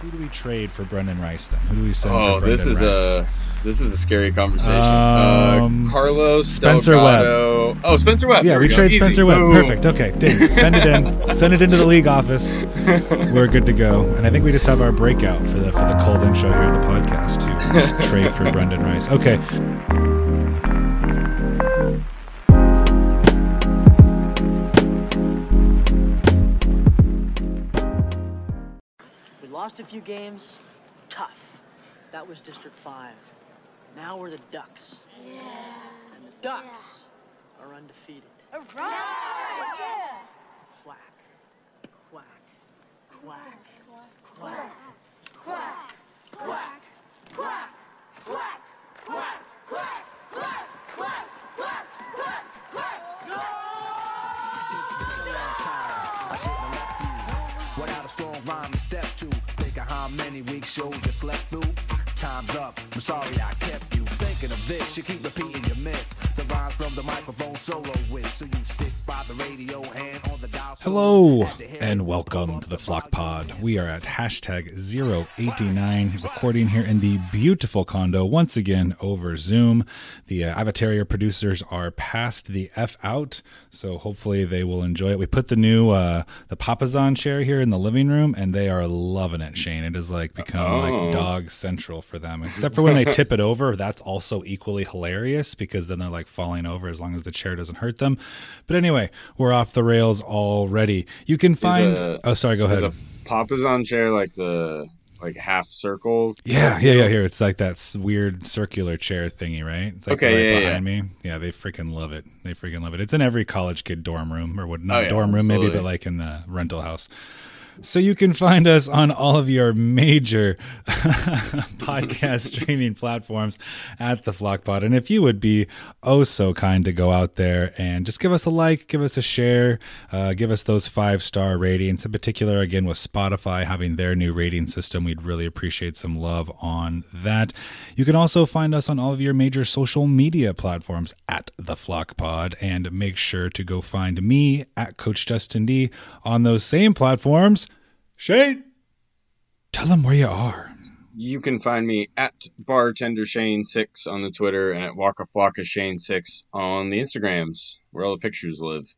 Who do we trade for Brendan Rice then? Who do we send? Oh, for this is Rice? a this is a scary conversation. Um, uh, Carlos Spencer Delgado. Oh, Spencer Webb. Yeah, we go. trade Easy. Spencer Webb. Boom. Perfect. Okay, ding. Send it in. Send it into the league office. We're good to go. And I think we just have our breakout for the for the cold show here of the podcast to trade for Brendan Rice. Okay. Few games. Tough. That was District 5. Now we're the Ducks. Yeah. And the Ducks are undefeated. Quack. Quack. Quack. Quack. Quack. Without a strong rhyme to step to, think of how many weak shows you slept through. Time's up. I'm sorry I kept you thinking of this. You keep repeating your miss. The rhymes from the microphone solo with. So you sit by the radio hand on the dial. Hello and welcome to the Flock Pod. We are at hashtag 089, recording here in the beautiful condo once again over Zoom. The uh, Avatarier producers are past the F out, so hopefully they will enjoy it. We put the new uh, the Papasan chair here in the living room, and they are loving it. Shane, it has like become Oh. like dog central for them. Except for when they tip it over, that's also equally hilarious because then they're like falling over as long as the chair doesn't hurt them. But anyway, we're off the rails already. You can find. a- oh, sorry. Go ahead. a Papasan chair like the like half circle? Yeah, yeah, yeah. Here, it's like that weird circular chair thingy, right? It's like Okay, right yeah, behind me. Yeah, they freaking love it. They freaking love it. It's in every college kid dorm room, or what? Not Oh, yeah, dorm room, maybe, but like in the rental house. So you can find us on all of your major podcast streaming platforms at the Flockpod. And if you would be oh so kind to go out there and just give us a like, give us a share, uh, give us those five star ratings. In particular, again with Spotify having their new rating system, we'd really appreciate some love on that. You can also find us on all of your major social media platforms at the Flockpod, and make sure to go find me at Coach Justin D on those same platforms. Shane, tell them where you are. You can find me at bartender Shane six on the Twitter and at Waka Flocka Shane six on the Instagrams, where all the pictures live.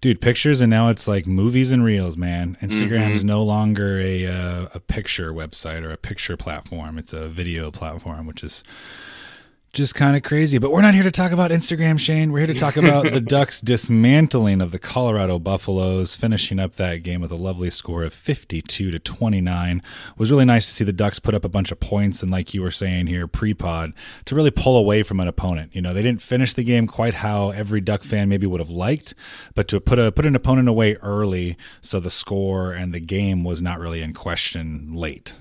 Dude, pictures and now it's like movies and reels, man. Instagram's Mm-hmm. no longer a uh, a picture website or a picture platform. It's a video platform, which is just kind of crazy. But we're not here to talk about Instagram, Shane. We're here to talk about the Ducks dismantling of the Colorado Buffaloes, finishing up that game with a lovely score of 52 to 29. It was really nice to see the Ducks put up a bunch of points and like you were saying here pre-pod to really pull away from an opponent. You know, they didn't finish the game quite how every Duck fan maybe would have liked, but to put a put an opponent away early so the score and the game was not really in question late.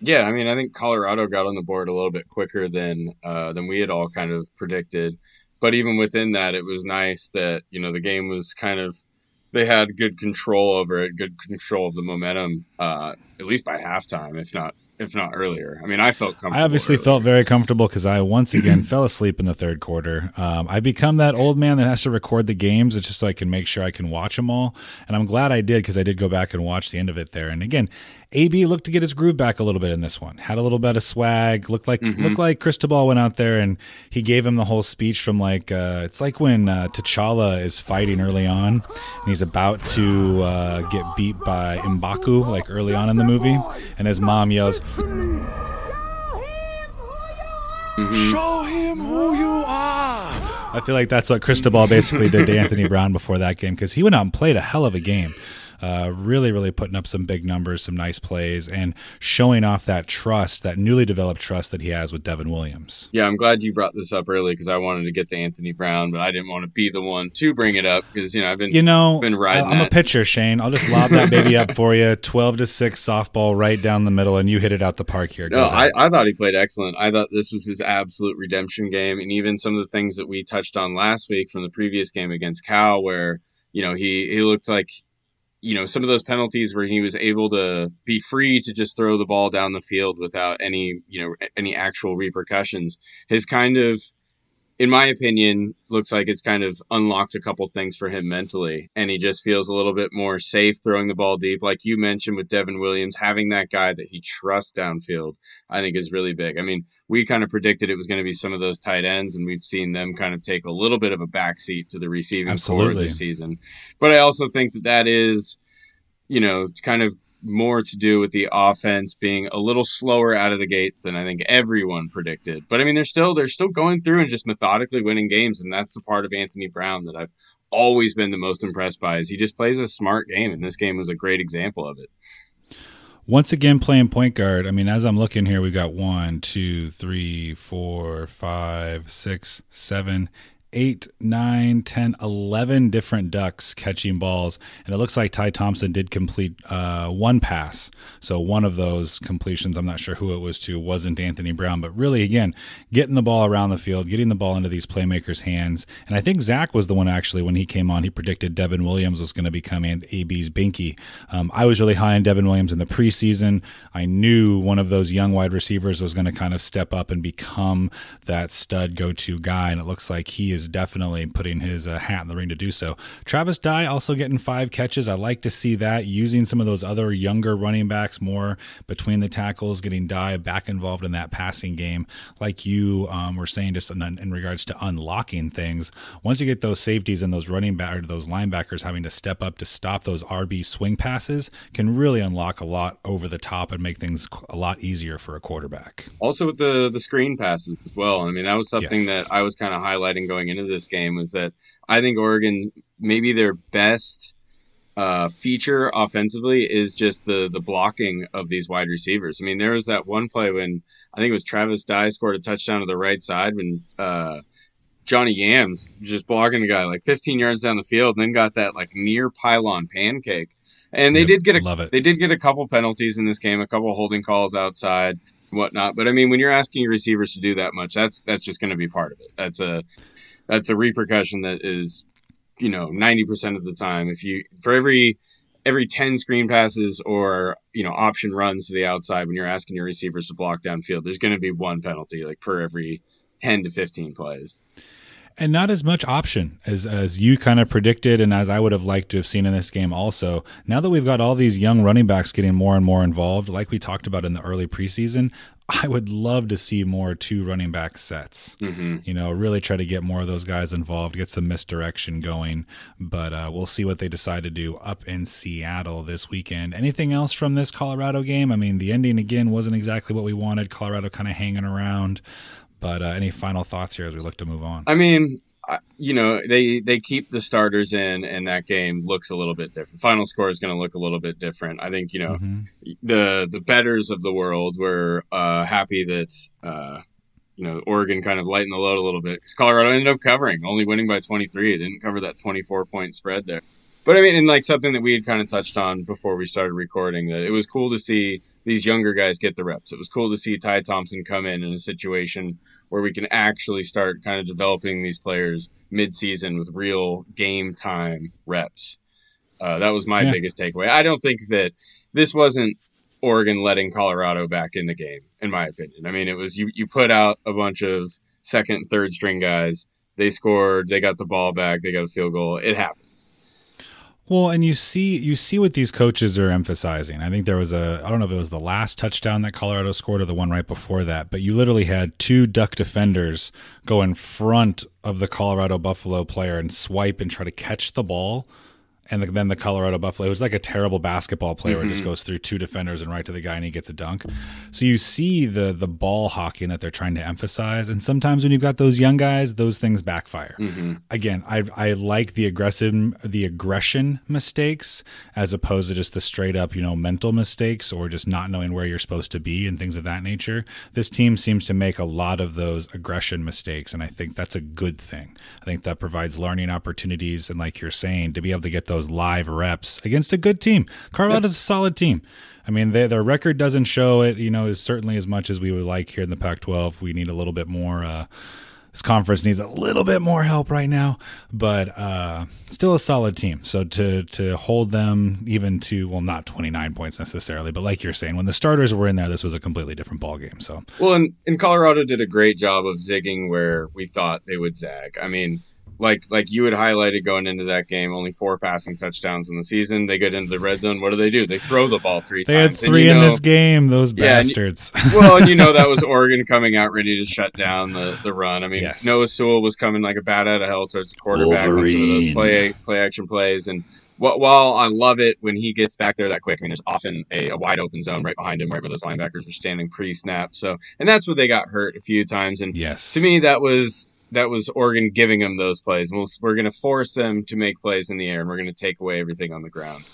Yeah, I mean, I think Colorado got on the board a little bit quicker than uh, than we had all kind of predicted. But even within that, it was nice that you know the game was kind of they had good control over it, good control of the momentum, uh, at least by halftime, if not if not earlier. I mean, I felt comfortable. I obviously earlier. felt very comfortable because I once again fell asleep in the third quarter. Um, I become that old man that has to record the games. It's just so I can make sure I can watch them all. And I'm glad I did because I did go back and watch the end of it there. And again, AB looked to get his groove back a little bit in this one. Had a little bit of swag. Looked like looked like Cristobal went out there and he gave him the whole speech from like uh, it's like when uh, T'Challa is fighting early on and he's about to uh, get beat by Mbaku like early on in the movie, and his mom yells, Show him who you are. I feel like that's what Cristobal basically did to Anthony Brown before that game because he went out and played a hell of a game. Uh, really, really putting up some big numbers, some nice plays, and showing off that trust, that newly developed trust that he has with Devin Williams. Yeah, I'm glad you brought this up early because I wanted to get to Anthony Brown, but I didn't want to be the one to bring it up because you know I've been You know, been riding I'm a pitcher, Shane. I'll just lob that baby up for you. Twelve to six softball right down the middle, and you hit it out the park here. Go No. I, I thought he played excellent. I thought this was his absolute redemption game, and even some of the things that we touched on last week from the previous game against Cal, where you know he he looked like you know some of those penalties where he was able to be free to just throw the ball down the field without any you know any actual repercussions. His kind of in my opinion, looks like it's kind of unlocked a couple things for him mentally. And he just feels a little bit more safe throwing the ball deep. Like you mentioned with Devin Williams, having that guy that he trusts downfield, I think is really big. I mean, we kind of predicted it was going to be some of those tight ends, and we've seen them kind of take a little bit of a backseat to the receiving Absolutely. core this season. But I also think that that is, you know, kind of more to do with the offense being a little slower out of the gates than I think everyone predicted. But I mean, they're still they're still going through and just methodically winning games, and that's the part of Anthony Brown that I've always been the most impressed by. Is he just plays a smart game, and this game was a great example of it. Once again, playing point guard. I mean, as I'm looking here, we've got one, two, three, four, five, six, seven, eight, nine, 10, 11 different ducks catching balls. And it looks like Ty Thompson did complete uh, one pass. So one of those completions, I'm not sure who it was to, wasn't Anthony Brown. But really, again, getting the ball around the field, getting the ball into these playmakers' hands. And I think Zach was the one actually, when he came on, he predicted Devin Williams was going to become AB's binky. Um, I was really high on Devin Williams in the preseason. I knew one of those young wide receivers was going to kind of step up and become that stud go to guy. And it looks like he is definitely putting his uh, hat in the ring to do so. Travis Dye also getting five catches. I like to see that using some of those other younger running backs more between the tackles, getting Dye back involved in that passing game. Like you um, were saying, just in, in, regards to unlocking things. Once you get those safeties and those running back or those linebackers having to step up to stop those RB swing passes, can really unlock a lot over the top and make things a lot easier for a quarterback. Also with the the screen passes as well. I mean, that was something yes. that I was kind of highlighting going into this game was that I think Oregon maybe their best uh, feature offensively is just the the blocking of these wide receivers. I mean, there was that one play when I think it was Travis Dye scored a touchdown to the right side when uh, Johnny Yams just blocking the guy like 15 yards down the field, and then got that like near pylon pancake. And they yep, did get a love it. they did get a couple penalties in this game, a couple holding calls outside, whatnot. But I mean, when you're asking your receivers to do that much, that's that's just going to be part of it. That's a that's a repercussion that is, you know, 90% of the time. If you, for every, every 10 screen passes or, you know, option runs to the outside when you're asking your receivers to block downfield, there's going to be one penalty like per every 10 to 15 plays and not as much option as as you kind of predicted and as I would have liked to have seen in this game also. Now that we've got all these young running backs getting more and more involved, like we talked about in the early preseason, I would love to see more two running back sets. Mm-hmm. You know, really try to get more of those guys involved, get some misdirection going. But uh, we'll see what they decide to do up in Seattle this weekend. Anything else from this Colorado game? I mean, the ending again wasn't exactly what we wanted. Colorado kind of hanging around. But uh, any final thoughts here as we look to move on? I mean, you know they they keep the starters in and that game looks a little bit different final score is going to look a little bit different i think you know mm-hmm. the the betters of the world were uh, happy that uh, you know oregon kind of lightened the load a little bit because colorado ended up covering only winning by 23 it didn't cover that 24 point spread there but i mean and like something that we had kind of touched on before we started recording that it was cool to see these younger guys get the reps. It was cool to see Ty Thompson come in in a situation where we can actually start kind of developing these players mid-season with real game time reps. Uh, that was my yeah. biggest takeaway. I don't think that this wasn't Oregon letting Colorado back in the game, in my opinion. I mean, it was you you put out a bunch of second, third string guys. They scored. They got the ball back. They got a field goal. It happened. Well, and you see you see what these coaches are emphasizing. I think there was a I don't know if it was the last touchdown that Colorado scored or the one right before that, but you literally had two duck defenders go in front of the Colorado Buffalo player and swipe and try to catch the ball and then the Colorado Buffalo. It was like a terrible basketball player mm-hmm. where it just mm-hmm. goes through two defenders and right to the guy and he gets a dunk. So you see the the ball hockey that they're trying to emphasize, and sometimes when you've got those young guys, those things backfire. Mm-hmm. Again, I I like the aggressive the aggression mistakes as opposed to just the straight up you know mental mistakes or just not knowing where you're supposed to be and things of that nature. This team seems to make a lot of those aggression mistakes, and I think that's a good thing. I think that provides learning opportunities, and like you're saying, to be able to get those those live reps against a good team. Colorado's a solid team. I mean, they, their record doesn't show it, you know, certainly as much as we would like here in the Pac 12. We need a little bit more. Uh, This conference needs a little bit more help right now, but uh, still a solid team. So to to hold them even to well, not 29 points necessarily, but like you're saying, when the starters were in there, this was a completely different ball game. So Well, and, and Colorado did a great job of zigging where we thought they would zag. I mean, like like you had highlighted going into that game, only four passing touchdowns in the season. They get into the red zone. What do they do? They throw the ball three they times. had three you in know- this game. Those Yeah, and- bastards. well, and you know that was Oregon coming out ready to shut down the, the run. I mean, Yes. Noah Sewell was coming like a bat out of hell towards the quarterback on some of those play play action plays. And wh- while I love it when he gets back there that quick, I mean, there's often a, a wide open zone right behind him, right where those linebackers were standing pre snap. So, and that's where they got hurt a few times. And yes. to me, that was that was Oregon giving them those plays. We'll, we're going to force them to make plays in the air, and we're going to take away everything on the ground.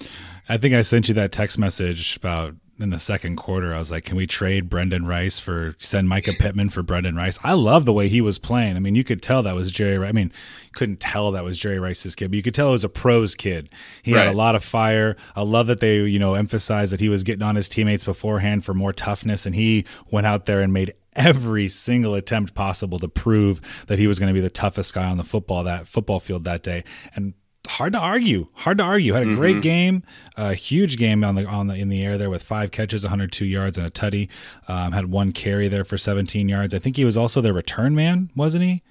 I think I sent you that text message about in the second quarter. I was like, "Can we trade Brendan Rice for send Micah Pittman for Brendan Rice?" I love the way he was playing. I mean, you could tell that was Jerry. I mean, couldn't tell that was Jerry Rice's kid, but you could tell it was a pros kid. He had a lot of fire. I love that they you know emphasized that he was getting on his teammates beforehand for more toughness, and he went out there and made every single attempt possible to prove that he was going to be the toughest guy on the football that football field that day. And hard to argue. Hard to argue. Had a great game, a huge game on the on the in the air there with five catches, 102 yards and a tutty. Um, had one carry there for 17 yards. I think he was also their return man, wasn't he?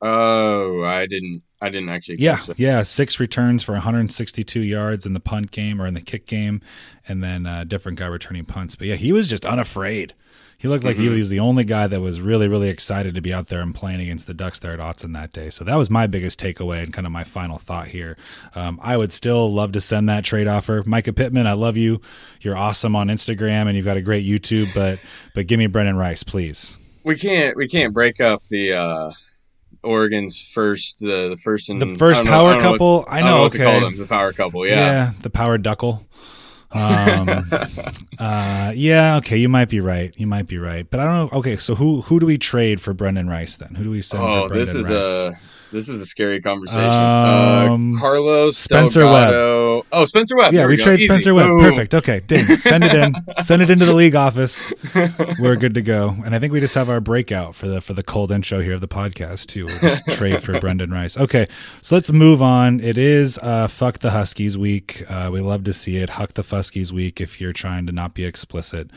Oh, I didn't. I didn't actually. Yeah, yeah, six returns for 162 yards in the punt game or in the kick game, and then a different guy returning punts. But yeah, he was just unafraid. He looked like he was the only guy that was really, really excited to be out there and playing against the Ducks there at Autzen that day. So that was my biggest takeaway and kind of my final thought here. Um, I would still love to send that trade offer. Micah Pittman, I love you. You're awesome on Instagram and you've got a great YouTube, but but give me Brendan Rice, please. we can't we can't break up the uh Oregon's first uh, the first and The first don't know- power I know what- couple. I I know. know what to okay. call them the power couple Yeah. yeah, the power duckle. Um, uh, yeah, okay, you might be right. You might be right, but I don't know. Okay, so who who do we trade for Brendan Rice then? Who do we send oh for Brendan this is Rice? a this is a scary conversation Um, uh Carlos Spencer Delgado. oh Spencer Webb yeah, we, go. trade Easy. Spencer Webb. Boom. Perfect. Okay, ding. Send it in. Send it into the league office. We're good to go. And I think we just have our breakout for the for the cold intro here of the podcast too. We'll just trade for Brendan Rice. Okay, so let's move on. It is uh, fuck the Huskies week. Uh, we love to see it. Huck the Fuskies week. If you're trying to not be explicit.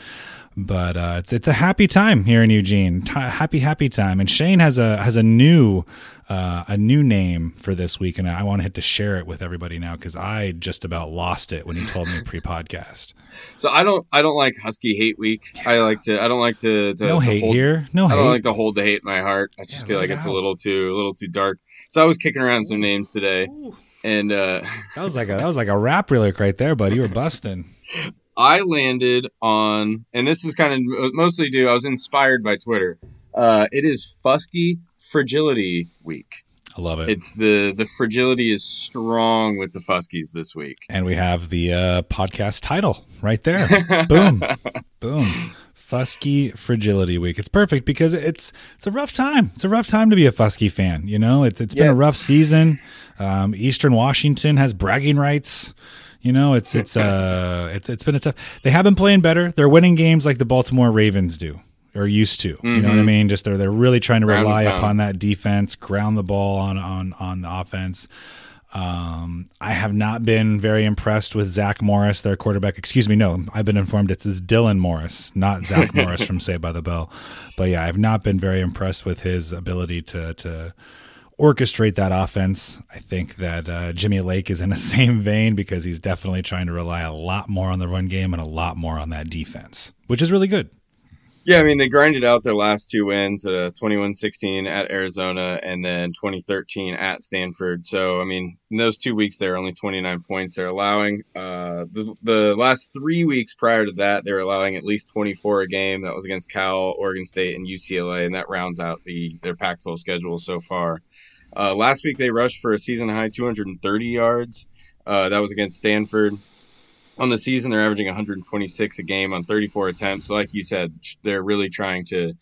But uh, it's it's a happy time here in Eugene. T- happy happy time. And Shane has a has a new uh, a new name for this week, and I wanted to share it with everybody now because I just about lost it when he told me pre-podcast. so I don't I don't like Husky hate week I like to I don't like to, to No to hate hold, here. No I don't like to hold the hate in my heart I just Yeah, feel like it it's a little too a little too dark so I was kicking around some names today and uh That was like a that was like a rap lyric right there, buddy. You were busting. I landed on, and this is kind of mostly due. I was inspired by Twitter. Uh, it is Fusky Fragility Week. I love it. It's the the fragility is strong with the Fuskies this week. and we have the uh, podcast title right there. Boom, boom. Fusky Fragility Week. It's perfect because it's it's a rough time. It's a rough time to be a Fusky fan. You know, it's it's been Yeah. a rough season. Um, Eastern Washington has bragging rights. You know, it's it's uh it's it's been a tough. They have been playing better. They're winning games like the Baltimore Ravens do or used to. You know what I mean? Just they're they're really trying to rely upon that defense, ground the ball on on on the offense. Um, I have not been very impressed with Zach Morris, their quarterback. Excuse me, no, I've been informed it's Dylan Morris, not Zach Morris from Saved by the Bell. But yeah, I've not been very impressed with his ability to to orchestrate that offense. I think that uh, Jimmy Lake is in the same vein because he's definitely trying to rely a lot more on the run game and a lot more on that defense, which is really good. Yeah, I mean they grinded out their last two wins, uh, 21-16 at Arizona and then 2013 at Stanford. So I mean, in those two weeks, they're only 29 points they're allowing. Uh, the the last three weeks prior to that, they were allowing at least 24 a game. That was against Cal, Oregon State, and UCLA, and that rounds out the their Pac-12 schedule so far. Uh, last week they rushed for a season high 230 yards. Uh, that was against Stanford. On the season they're averaging 126 a game on 34 attempts. Like you said they're really trying to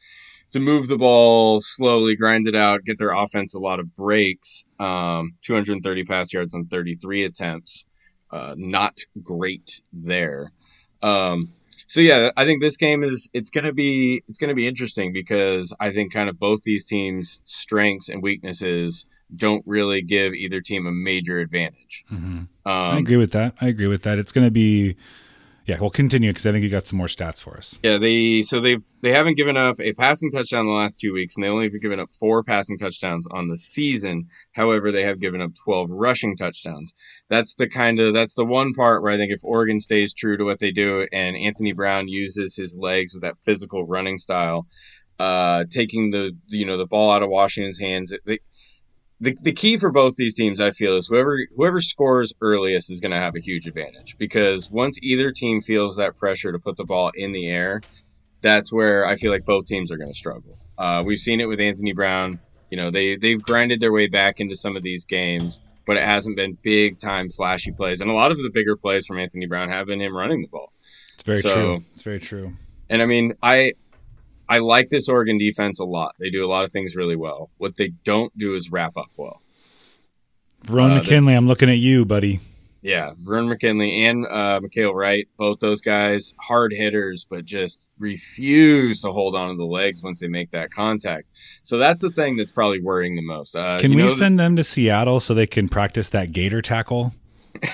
to move the ball slowly grind it out get their offense a lot of breaks. Um, 230 pass yards on 33 attempts. Uh, not great there. Um, so yeah, I think this game is it's gonna be it's gonna be interesting because I think kind of both these teams' strengths and weaknesses don't really give either team a major advantage. Mm-hmm. Um, I agree with that. I agree with that. It's going to be, yeah. We'll continue because I think you got some more stats for us. Yeah, they so they've they haven't given up a passing touchdown in the last two weeks, and they only have given up four passing touchdowns on the season. However, they have given up twelve rushing touchdowns. That's the kind of that's the one part where I think if Oregon stays true to what they do, and Anthony Brown uses his legs with that physical running style, uh, taking the you know the ball out of Washington's hands, the, the key for both these teams, I feel, is whoever whoever scores earliest is going to have a huge advantage because once either team feels that pressure to put the ball in the air, that's where I feel like both teams are going to struggle. Uh, we've seen it with Anthony Brown. You know, they they've grinded their way back into some of these games, but it hasn't been big time flashy plays, and a lot of the bigger plays from Anthony Brown have been him running the ball. It's very So- true. It's very true. And I mean, I I like this Oregon defense a lot. They do a lot of things really well. What they don't do is wrap up well. Ron Uh, McKinley, I'm looking at you, buddy. Yeah, Verone McKinley and uh, Mykael Wright, both those guys, hard hitters, but just refuse to hold on to the legs once they make that contact. So that's the thing that's probably worrying the most. Uh, Can we send them to Seattle so they can practice that gator tackle?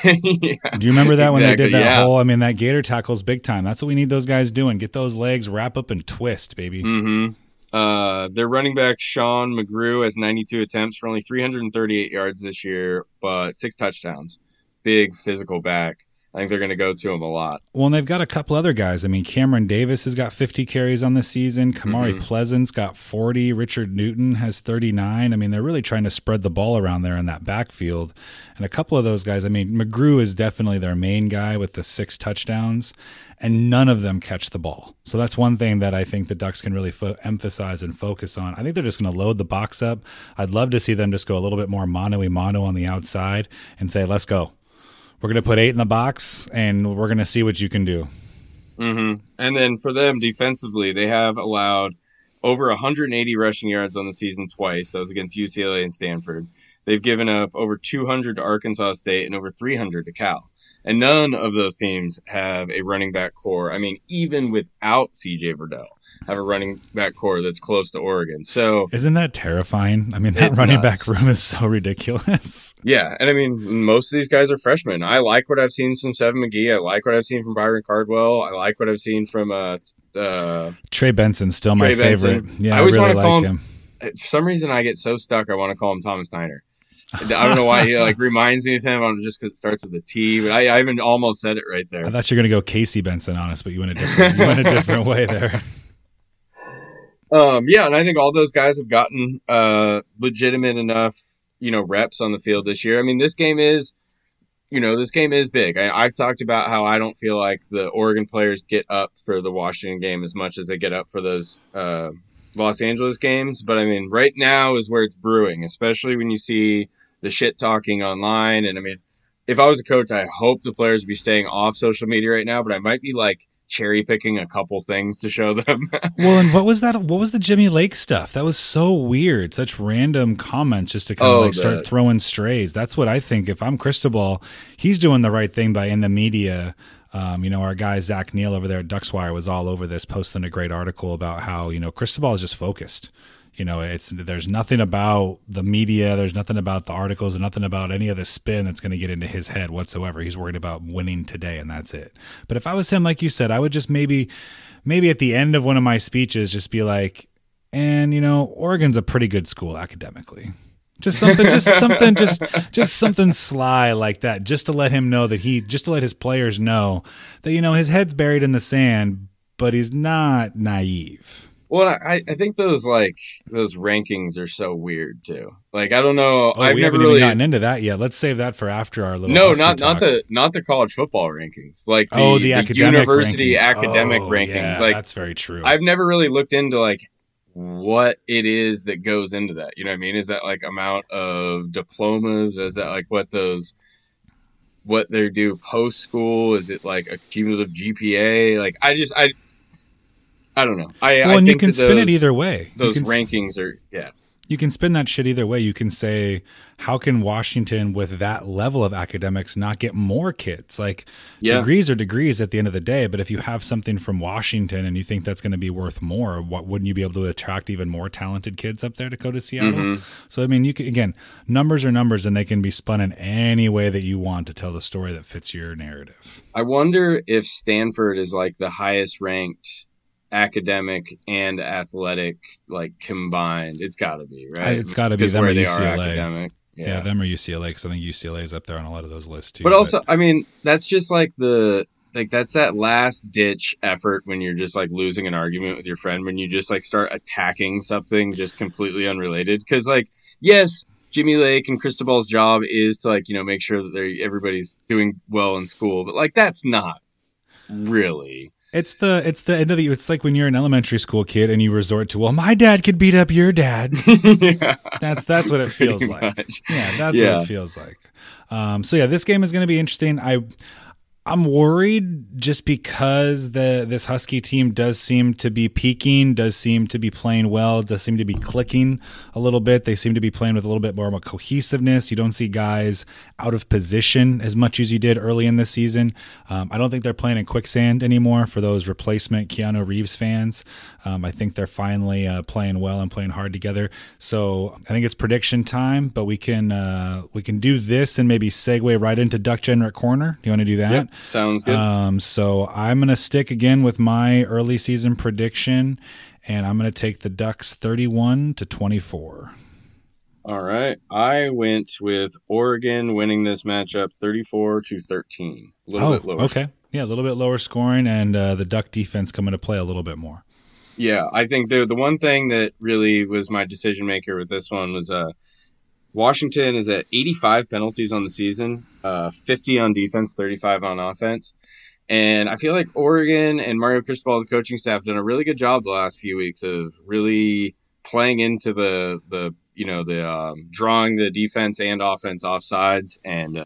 Yeah. Do you remember that when they did that yeah. whole? I mean, that gator tackle's big time. That's what we need those guys doing. Get those legs, wrap up, and twist, baby. Mm-hmm. Uh, their running back Sean McGrew has 92 attempts for only 338 yards this year, but six touchdowns. Big physical back. I think they're going to go to him a lot. Well, and they've got a couple other guys. I mean, Cameron Davis has got 50 carries on the season. Kamari Mhm. Pleasant's got 40. Richard Newton has 39. I mean, they're really trying to spread the ball around there in that backfield. And a couple of those guys, I mean, McGrew is definitely their main guy with the six touchdowns, and none of them catch the ball. So that's one thing that I think the Ducks can really fo- emphasize and focus on. I think they're just going to load the box up. I'd love to see them just go a little bit more mono y mono on the outside and say, let's go. We're going to put eight in the box and we're going to see what you can do. hmm And then for them defensively, they have allowed over 180 rushing yards on the season twice. That was against UCLA and Stanford. They've given up over 200 to Arkansas State and over 300 to Cal. And none of those teams have a running back core. I mean, even without CJ Verdell, have a running back core that's close to Oregon. So Isn't that terrifying? I mean, that running nuts. back room is so ridiculous. Yeah, and I mean, most of these guys are freshmen. I like what I've seen from Seven McGee. I like what I've seen from Byron Cardwell. I like what I've seen from uh, uh, Trey Benson. still my Benson. favorite. Yeah, I I, always really wanna call him- him. for some reason I get so stuck. I want to call him Thomas Steiner. I don't know why he like reminds me of him. I'm just because it starts with a T. But I, I even almost said it right there. I thought you were going to go Casey Benson on us, but you went a different, you went a different way there. Um, yeah, and I think all those guys have gotten uh, legitimate enough, you know, reps on the field this year. I mean, this game is, you know, this game is big. I, I've talked about how I don't feel like the Oregon players get up for the Washington game as much as they get up for those uh, Los Angeles games. But I mean, right now is where it's brewing, especially when you see the shit talking online. And I mean, if I was a coach, I hope the players would be staying off social media right now, but I might be like cherry picking a couple things to show them. Well, and what was that? What was the Jimmy Lake stuff? That was so weird. Such random comments just to kind of Oh, like start throwing strays. That's what I think. If I'm Cristobal, he's doing the right thing by in the media. Um, you know, our guy Zach Neal over there at Duckswire was all over this, posting a great article about how you know Cristobal is just focused. You know, it's there's nothing about the media, there's nothing about the articles, and nothing about any of the spin that's going to get into his head whatsoever. He's worried about winning today, and that's it. But if I was him, like you said, I would just maybe, maybe at the end of one of my speeches, just be like, and you know, Oregon's a pretty good school academically. Just something, just something, just just something sly like that, just to let him know that he, just to let his players know that you know his head's buried in the sand, but he's not naive. Well, I, I think those like those rankings are so weird too. Like I don't know. Oh, I've we never haven't really even gotten into that yet. Let's save that for after our little. no, not not the not the college football rankings. Like the, oh the, academic university rankings. academic Oh, rankings. yeah, like that's very true. I've never really looked into like what it is that goes into that. You know what I mean? Is that like amount of diplomas? Is that like what those what they do post school? Is it like a cumulative GPA? Like I just I I don't know. I well, I and you can spin it either way. Those can rankings are yeah. you can spin that shit either way. You can say, how can Washington, with that level of academics, not get more kids? Like, Yeah. degrees are degrees at the end of the day. But if you have something from Washington and you think that's going to be worth more, what wouldn't you be able to attract even more talented kids up there to go to Seattle? Mm-hmm. So, I mean, you can, again, numbers are numbers and they can be spun in any way that you want to tell the story that fits your narrative. I wonder if Stanford is like the highest ranked academic and athletic like combined. It's got to be right. It's gotta be them where or they are UCLA. academic. Yeah, Yeah. them or UCLA, because I think UCLA is up there on a lot of those lists too. but also, I mean, that's just like the like that's that last ditch effort when you're just like losing an argument with your friend when you just like start attacking something just completely unrelated. Because like, yes, Jimmy Lake and Cristobal's job is to like you know make sure that they everybody's doing well in school, but like that's not really. It's the it's the end of the it's like when you're an elementary school kid and you resort to well my dad could beat up your dad. yeah. That's that's what it feels Pretty like. much. Yeah, that's Yeah. what it feels like. Um, so yeah, this game is going to be interesting. I I'm worried just because the this Husky team does seem to be peaking, does seem to be playing well, does seem to be clicking a little bit. They seem to be playing with a little bit more of a cohesiveness. You don't see guys out of position as much as you did early in the season. Um, I don't think they're playing in quicksand anymore for those replacement Keanu Reeves fans. Um, I think they're finally uh, playing well and playing hard together. So I think it's prediction time, but we can uh, we can do this and maybe segue right into Duck Generate Corner. Do you want to do that? Yep. Sounds good. Um, so I'm going to stick again with my early season prediction, and I'm going to take the Ducks 31 to 24. All right. I went with Oregon winning this matchup 34 to 13. A little Oh, bit lower. okay. Yeah, a little bit lower scoring, and uh, the Duck defense coming to play a little bit more. Yeah, I think the the one thing that really was my decision maker with this one was uh Washington is at 85 penalties on the season, uh 50 on defense, 35 on offense. And I feel like Oregon and Mario Cristobal, the coaching staff, done a really good job the last few weeks of really playing into the the you know the um, drawing the defense and offense offsides and uh,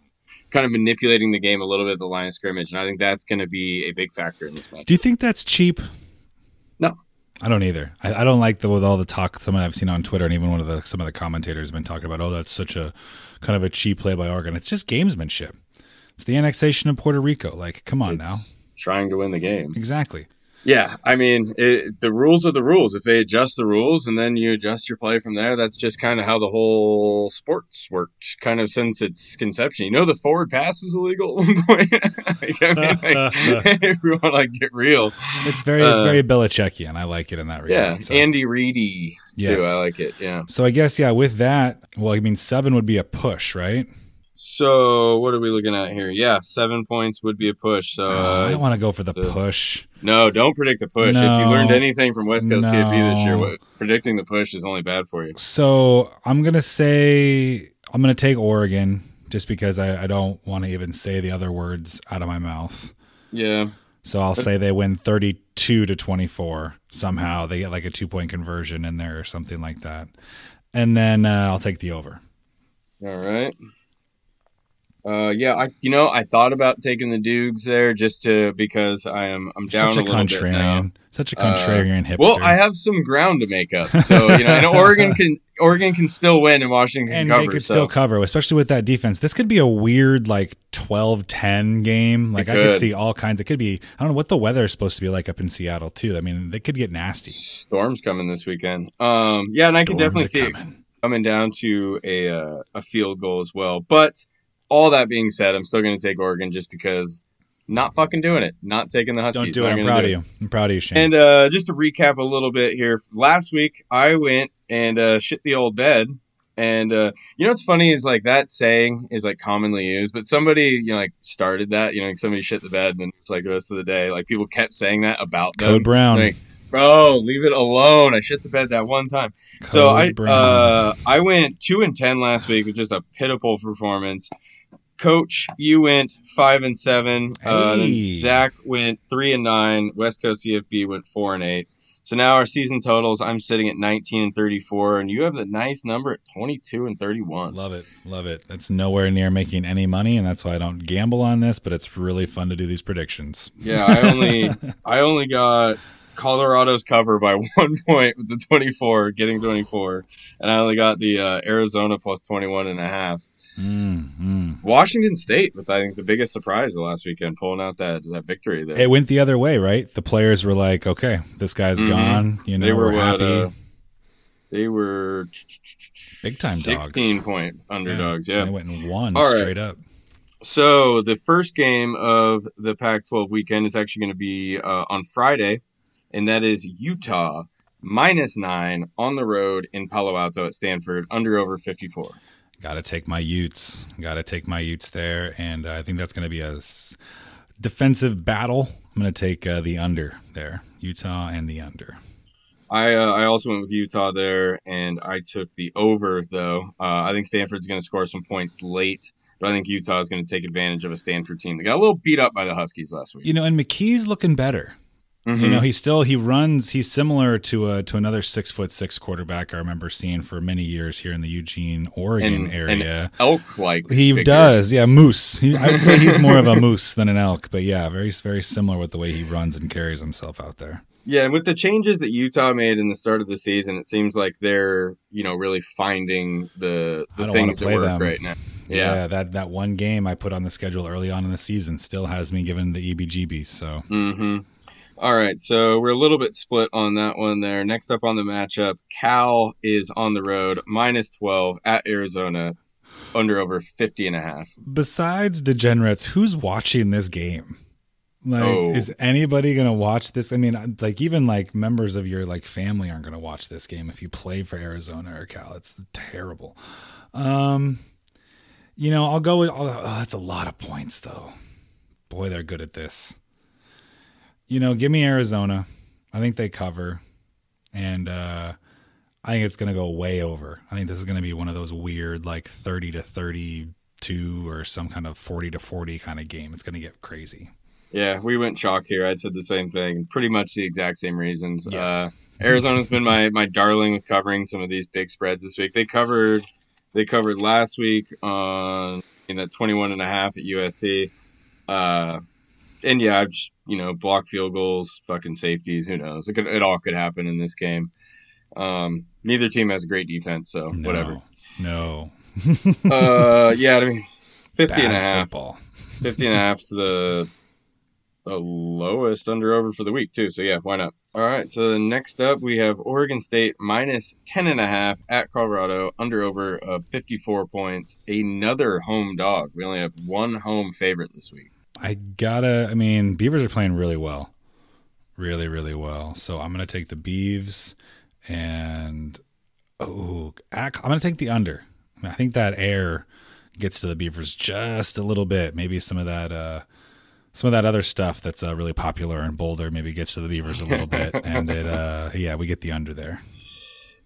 kind of manipulating the game a little bit at the line of scrimmage. And I think that's going to be a big factor in this match. Do you think that's cheap? No. I don't either. I, I don't like the with all the talk someone I've seen on Twitter and even one of the some of the commentators have been talking about. Oh, that's such a kind of a cheap play by Oregon. It's just gamesmanship. It's the annexation of Puerto Rico. Like, come on now. Trying to win the game. Exactly. Yeah, I mean, it, the rules are the rules. If they adjust the rules and then you adjust your play from there, that's just kind of how the whole sports worked, kind of since its conception. You know, the forward pass was illegal at one point. Like, I mean, like, if we want to like get real, It's very it's Uh, very Belichickian. I like it in that regard. yeah, So. Andy Reedy Yes. too. I like it. Yeah. so I guess yeah, with that, well, I mean seven would be a push, right? So what are we looking at here? Yeah, seven points would be a push. So Oh, I uh, don't want to go for the the- push. no, don't predict the push. if you learned anything from West Coast CFB this year, No. what, predicting the push is only bad for you. So I'm gonna say I'm gonna take Oregon just because I, I don't want to even say the other words out of my mouth. Yeah. So I'll say they win 32 to 24 somehow. They get like a two point conversion in there or something like that. And then uh, I'll take the over. All right. Uh, yeah, I you know I thought about taking the Dukes there just to because I am I'm down Such a, a, little bit now. contrarian. Such a Uh, contrarian hipster. Well, I have some ground to make up, so you know, and Oregon can Oregon can still win and Washington can and cover. they could so. still cover, especially with that defense. This could be a weird like 12-10 game. Like It I could could. see all kinds. It could be I don't know what the weather is supposed to be like up in Seattle too. I mean, they could get nasty. Storms coming this weekend. Um, yeah, and I can definitely see it coming. coming down to a uh, a field goal as well. But all that being said, I'm still going to take Oregon just because not fucking doing it, not taking the Huskies. Don't do it. I'm proud of it. you. I'm proud of you, Shane. And uh, just to recap a little bit here, last week I went and uh, shit the old bed. And uh, you know what's funny is like that saying is like commonly used, but somebody you know like started that. You know, like somebody shit the bed, and it's like the rest of the day, like people kept saying that about them. Code Brown. Like, bro, leave it alone. I shit the bed that one time. so I Brown. uh, I went two and ten last week with just a pitiful performance. Coach, you went five and seven. Uh, then Hey. Zach went three and nine. West Coast CFB went four and eight. So now our season totals, I'm sitting at 19 and 34, and you have the nice number at 22 and 31. Love it. Love it. That's nowhere near making any money, and that's why I don't gamble on this, but it's really fun to do these predictions. Yeah, I only I only got Colorado's cover by one point with the 24, getting 24. And I only got the uh, Arizona plus 21 and a half. Mm, mm. Washington State, with I think the biggest surprise the last weekend, pulling out that, that victory there. It went the other way, right? The players were like, "Okay, this guy's Mhm. gone. You know, they were we're happy." uh, they were Big time dogs. 16 point underdogs. Yeah. They went and won All right. straight up. So the first game of the Pac-12 weekend is actually going to be uh, on Friday, and that is Utah minus nine on the road in Palo Alto at Stanford under over 54. Got to take my Utes. Got to take my Utes there, and uh, I think that's going to be a s- defensive battle. I'm going to take uh, the under there, Utah and the under. I uh, I also went with Utah there, and I took the over though. Uh, I think Stanford's going to score some points late, but I think Utah is going to take advantage of a Stanford team. They got a little beat up by the Huskies last week. You know, and McKee's looking better. You Mhm. know, he still he runs. He's similar to a to another six foot six quarterback I remember seeing for many years here in the Eugene, Oregon And- area. elk like He does, yeah, moose. He, I would say he's more of a moose than an elk, but yeah, very very similar with the way he runs and carries himself out there. Yeah, and with the changes that Utah made in the start of the season, it seems like they're you know really finding the the things that work them. right now. Yeah. that that one game I put on the schedule early on in the season still has me given the EBGBs. So Mm-hmm. All right, so we're a little bit split on that one there. Next up on the matchup, Cal is on the road, minus 12 at Arizona, under over 50 and a half. besides degenerates, who's watching this game? Like, Oh. is anybody gonna watch this? I mean, like even like members of your like family aren't gonna watch this game if you play for Arizona or Cal. It's terrible. Um, you know, I'll go with. Oh, that's a lot of points though. Boy, they're good at this. You know, give me Arizona. I think they cover, and uh, I think it's gonna go way over. I think this is gonna be one of those weird like thirty to thirty-two or some kind of forty to forty kind of game. It's gonna get crazy. Yeah, we went chalk here. I said the same thing, pretty much the exact same reasons. Yeah. Uh, Arizona's been my my darling with covering some of these big spreads this week. They covered they covered last week on in that 21 and a half at USC. Uh, and yeah, I've just, you know, block field goals, fucking safeties, who knows? It, could, it all could happen in this game. Um, neither team has a great defense, so No, whatever. No. Uh, yeah, I mean, 50 and a Bad half. football. 50 and a half's the the lowest under over for the week too. So yeah, why not? All right. So next up we have Oregon State minus 10 and a half at Colorado under over uh, 54 points. Another home dog. We only have one home favorite this week. I gotta. I mean, Beavers are playing really well, really, really well. So I'm gonna take the Beavs, and oh, I'm gonna take the under. I think that air gets to the Beavers just a little bit. Maybe some of that, uh, some of that other stuff that's uh, really popular in Boulder, maybe gets to the Beavers a little bit, and it, uh, yeah, we get the under there.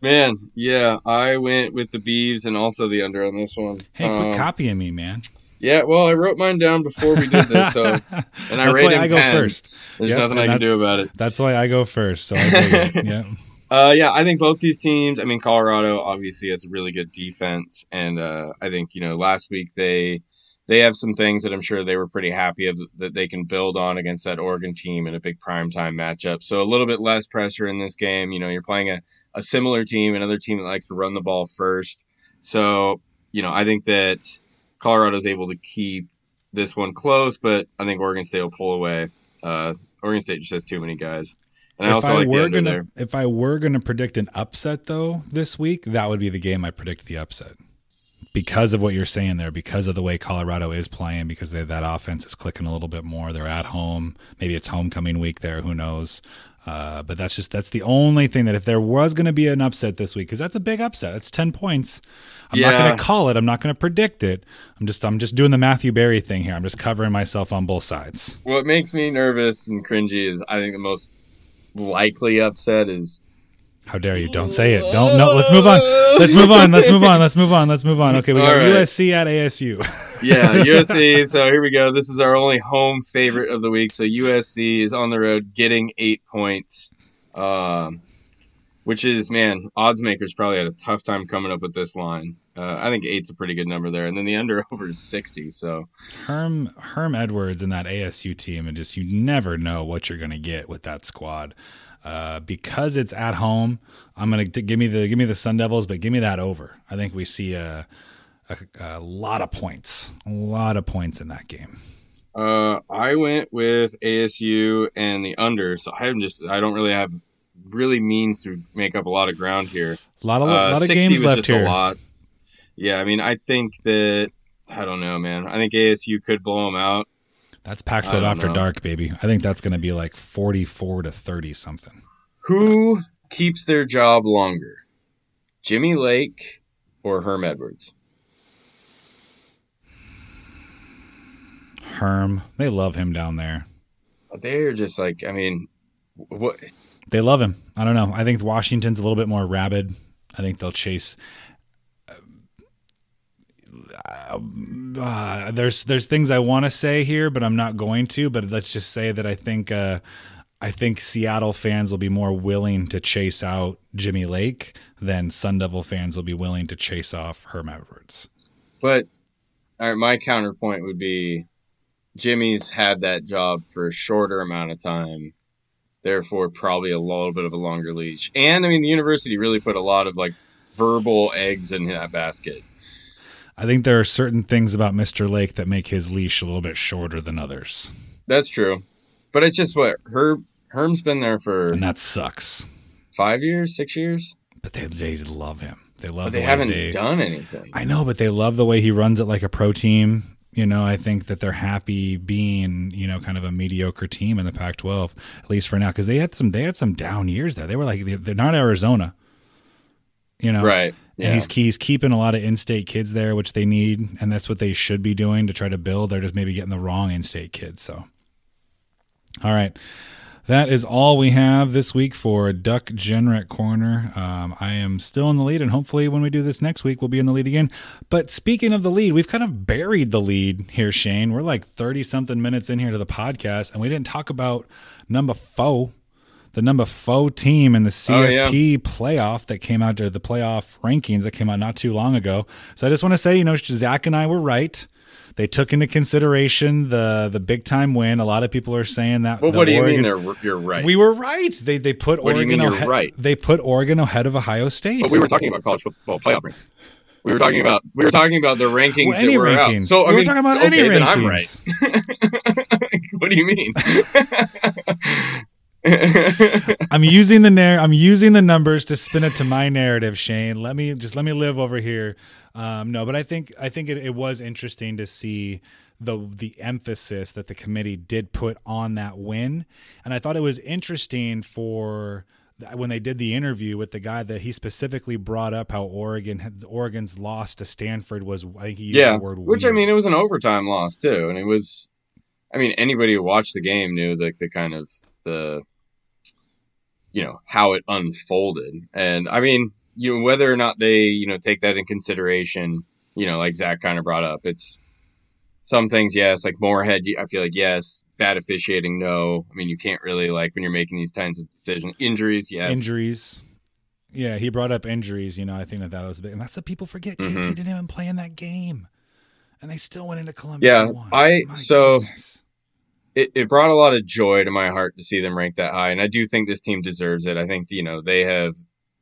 Man, yeah, I went with the Beavs and also the under on this one. Hey, quit Um, copying me, man. Yeah, well, I wrote mine down before we did this, so and I that's why I go pen. first. There's Yep, nothing I can do about it. That's why I go first. So I yeah. Uh, yeah, I think both these teams. I mean, Colorado obviously has a really good defense, and uh, I think you know last week they they have some things that I'm sure they were pretty happy of that they can build on against that Oregon team in a big primetime matchup. So a little bit less pressure in this game. You know, you're playing a, a similar team, another team that likes to run the ball first. So you know, I think that Colorado's able to keep this one close, but I think Oregon State will pull away. Uh, Oregon State just has too many guys. And I if also I like the were under gonna there. if I were gonna predict an upset though this week, that would be the game I predict the upset. Because of what you're saying there, because of the way Colorado is playing, because they, that offense is clicking a little bit more. They're at home. Maybe it's homecoming week there. Who knows? Uh, but that's just that's the only thing that if there was going to be an upset this week, because that's a big upset. It's ten points. I'm not going to call it. I'm not going to predict it. I'm just I'm just doing the Matthew Berry thing here. I'm just covering myself on both sides. What makes me nervous and cringy is I think the most likely upset is How dare you? Don't say it. Don't. No. Let's move on. Let's move on. Let's move on. Let's move on. Let's move on. Okay, we got right. USC at ASU. yeah USC. So here we go. This is our only home favorite of the week. So USC is on the road getting eight points, um, which is man odds makers probably had a tough time coming up with this line. Uh, I think eight's a pretty good number there, and then the under over is sixty. So Herm Herm Edwards and that ASU team, and just you never know what you're going to get with that squad. Uh, because it's at home, I'm gonna t- give me the give me the Sun Devils, but give me that over. I think we see a, a, a lot of points, a lot of points in that game. Uh, I went with ASU and the under, so I'm just I don't really have really means to make up a lot of ground here. A lot of Uh, lot of 60 games left here. A lot. Yeah, I mean, I think that I don't know, man. I think ASU could blow them out. That's I Pac-12 after know. dark, baby. I think that's gonna be like 44 to 30 something. Who keeps their job longer, Jimmy Lake or Herm Edwards? Herm, they love him down there. They're just like, I mean, what? They love him. I don't know. I think Washington's a little bit more rabid. I think they'll chase. Uh, there's there's things I want to say here, but I'm not going to. But let's just say that I think uh, I think Seattle fans will be more willing to chase out Jimmy Lake than Sun Devil fans will be willing to chase off Herm Edwards. But all right, my counterpoint would be Jimmy's had that job for a shorter amount of time, therefore probably a little bit of a longer leash. And I mean, the university really put a lot of like verbal eggs in that basket. I think there are certain things about Mr. Lake that make his leash a little bit shorter than others, That's true, but it's just what Herb Herm's been there for and that sucks. five years, six years, But they they love him. They love. but they way haven't they- done anything. I know, but they love the way he runs it like a pro team. You know, I think that they're happy being, you know, kind of a mediocre team in the Pac-12, at least for now, because they had some they had some down years there. They were like they're, they're not Arizona, you know, right? And Yeah. he's he's keeping a lot of in-state kids there, which they need, and that's what they should be doing to try to build. They're just maybe getting the wrong in-state kids. So, all right, that is all we have this week for DuckGenerate Corner. Um, I am still in the lead, and hopefully, when we do this next week, we'll be in the lead again. But speaking of the lead, we've kind of buried the lead here, Shane. We're like thirty something minutes in here to the podcast, and we didn't talk about number four the number four team in the Oh, yeah. CFP playoff that came out to the playoff rankings that came out not too long ago. So I just want to say, you know, Zach and I were right. They took into consideration the the big time win. A lot of people are saying that. Well, what do you mean? They're, you're right. We were right. They they put What Oregon mean you're ahead, right? They put Oregon ahead of Ohio State. But we were talking about college football playoff. We were talking about we were talking about the rankings Well, any that were out. rankings. So I we were talking about okay, any then rankings. I'm right. what do you mean? I'm using the narr- I'm using the numbers to spin it to my narrative, Shane. Let me just let me live over here. Um, no, but I think I think it, it was interesting to see the the emphasis that the committee did put on that win, and I thought it was interesting for when they did the interview with the guy that he specifically brought up how Oregon Oregon's loss to Stanford was I think he used yeah, the word which I mean, it was an overtime loss too, and it was. I mean, anybody who watched the game knew like the kind of the, you know, how it unfolded, and I mean, you know, whether or not they you know take that in consideration, you know, like Zach kind of brought up, it's some things yes, like Moorhead, I feel like yes, bad officiating no. I mean, you can't really like when you're making these kinds of decisions. Injuries, yes, injuries. Yeah, he brought up injuries. You know, I think that that was a big, and that's what people forget. Mhm. KT didn't even play in that game, and they still went into Columbus. Yeah. I- My so- goodness. it, it brought a lot of joy to my heart to see them ranked that high and i do think this team deserves it i think you know they have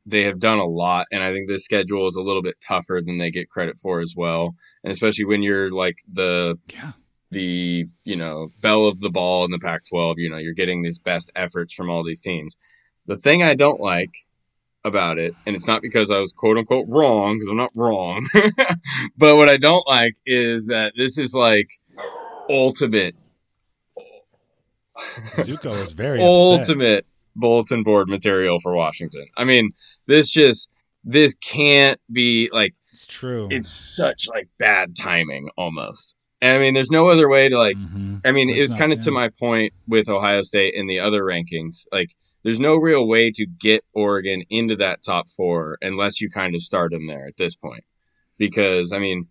they have done a lot and i think this schedule is a little bit tougher than they get credit for as well. And especially when you're like the yeah, the you know belle of the ball in the pac 12 you know you're getting these best efforts from all these teams. The thing i don't like about it and it's not because i was quote unquote wrong because i'm not wrong but what i don't like is that this is like ultimate Zuko is very upset. Ultimate bulletin board material for Washington. I mean, this just this can't be like It's true. it's such like bad timing almost. And I mean, there's no other way to like. Mhm. I mean, It's it's not, kind of to my point with Ohio State and the other rankings. Like, there's no real way to get Oregon into that top four unless you kind of start them there at this point. Because I mean,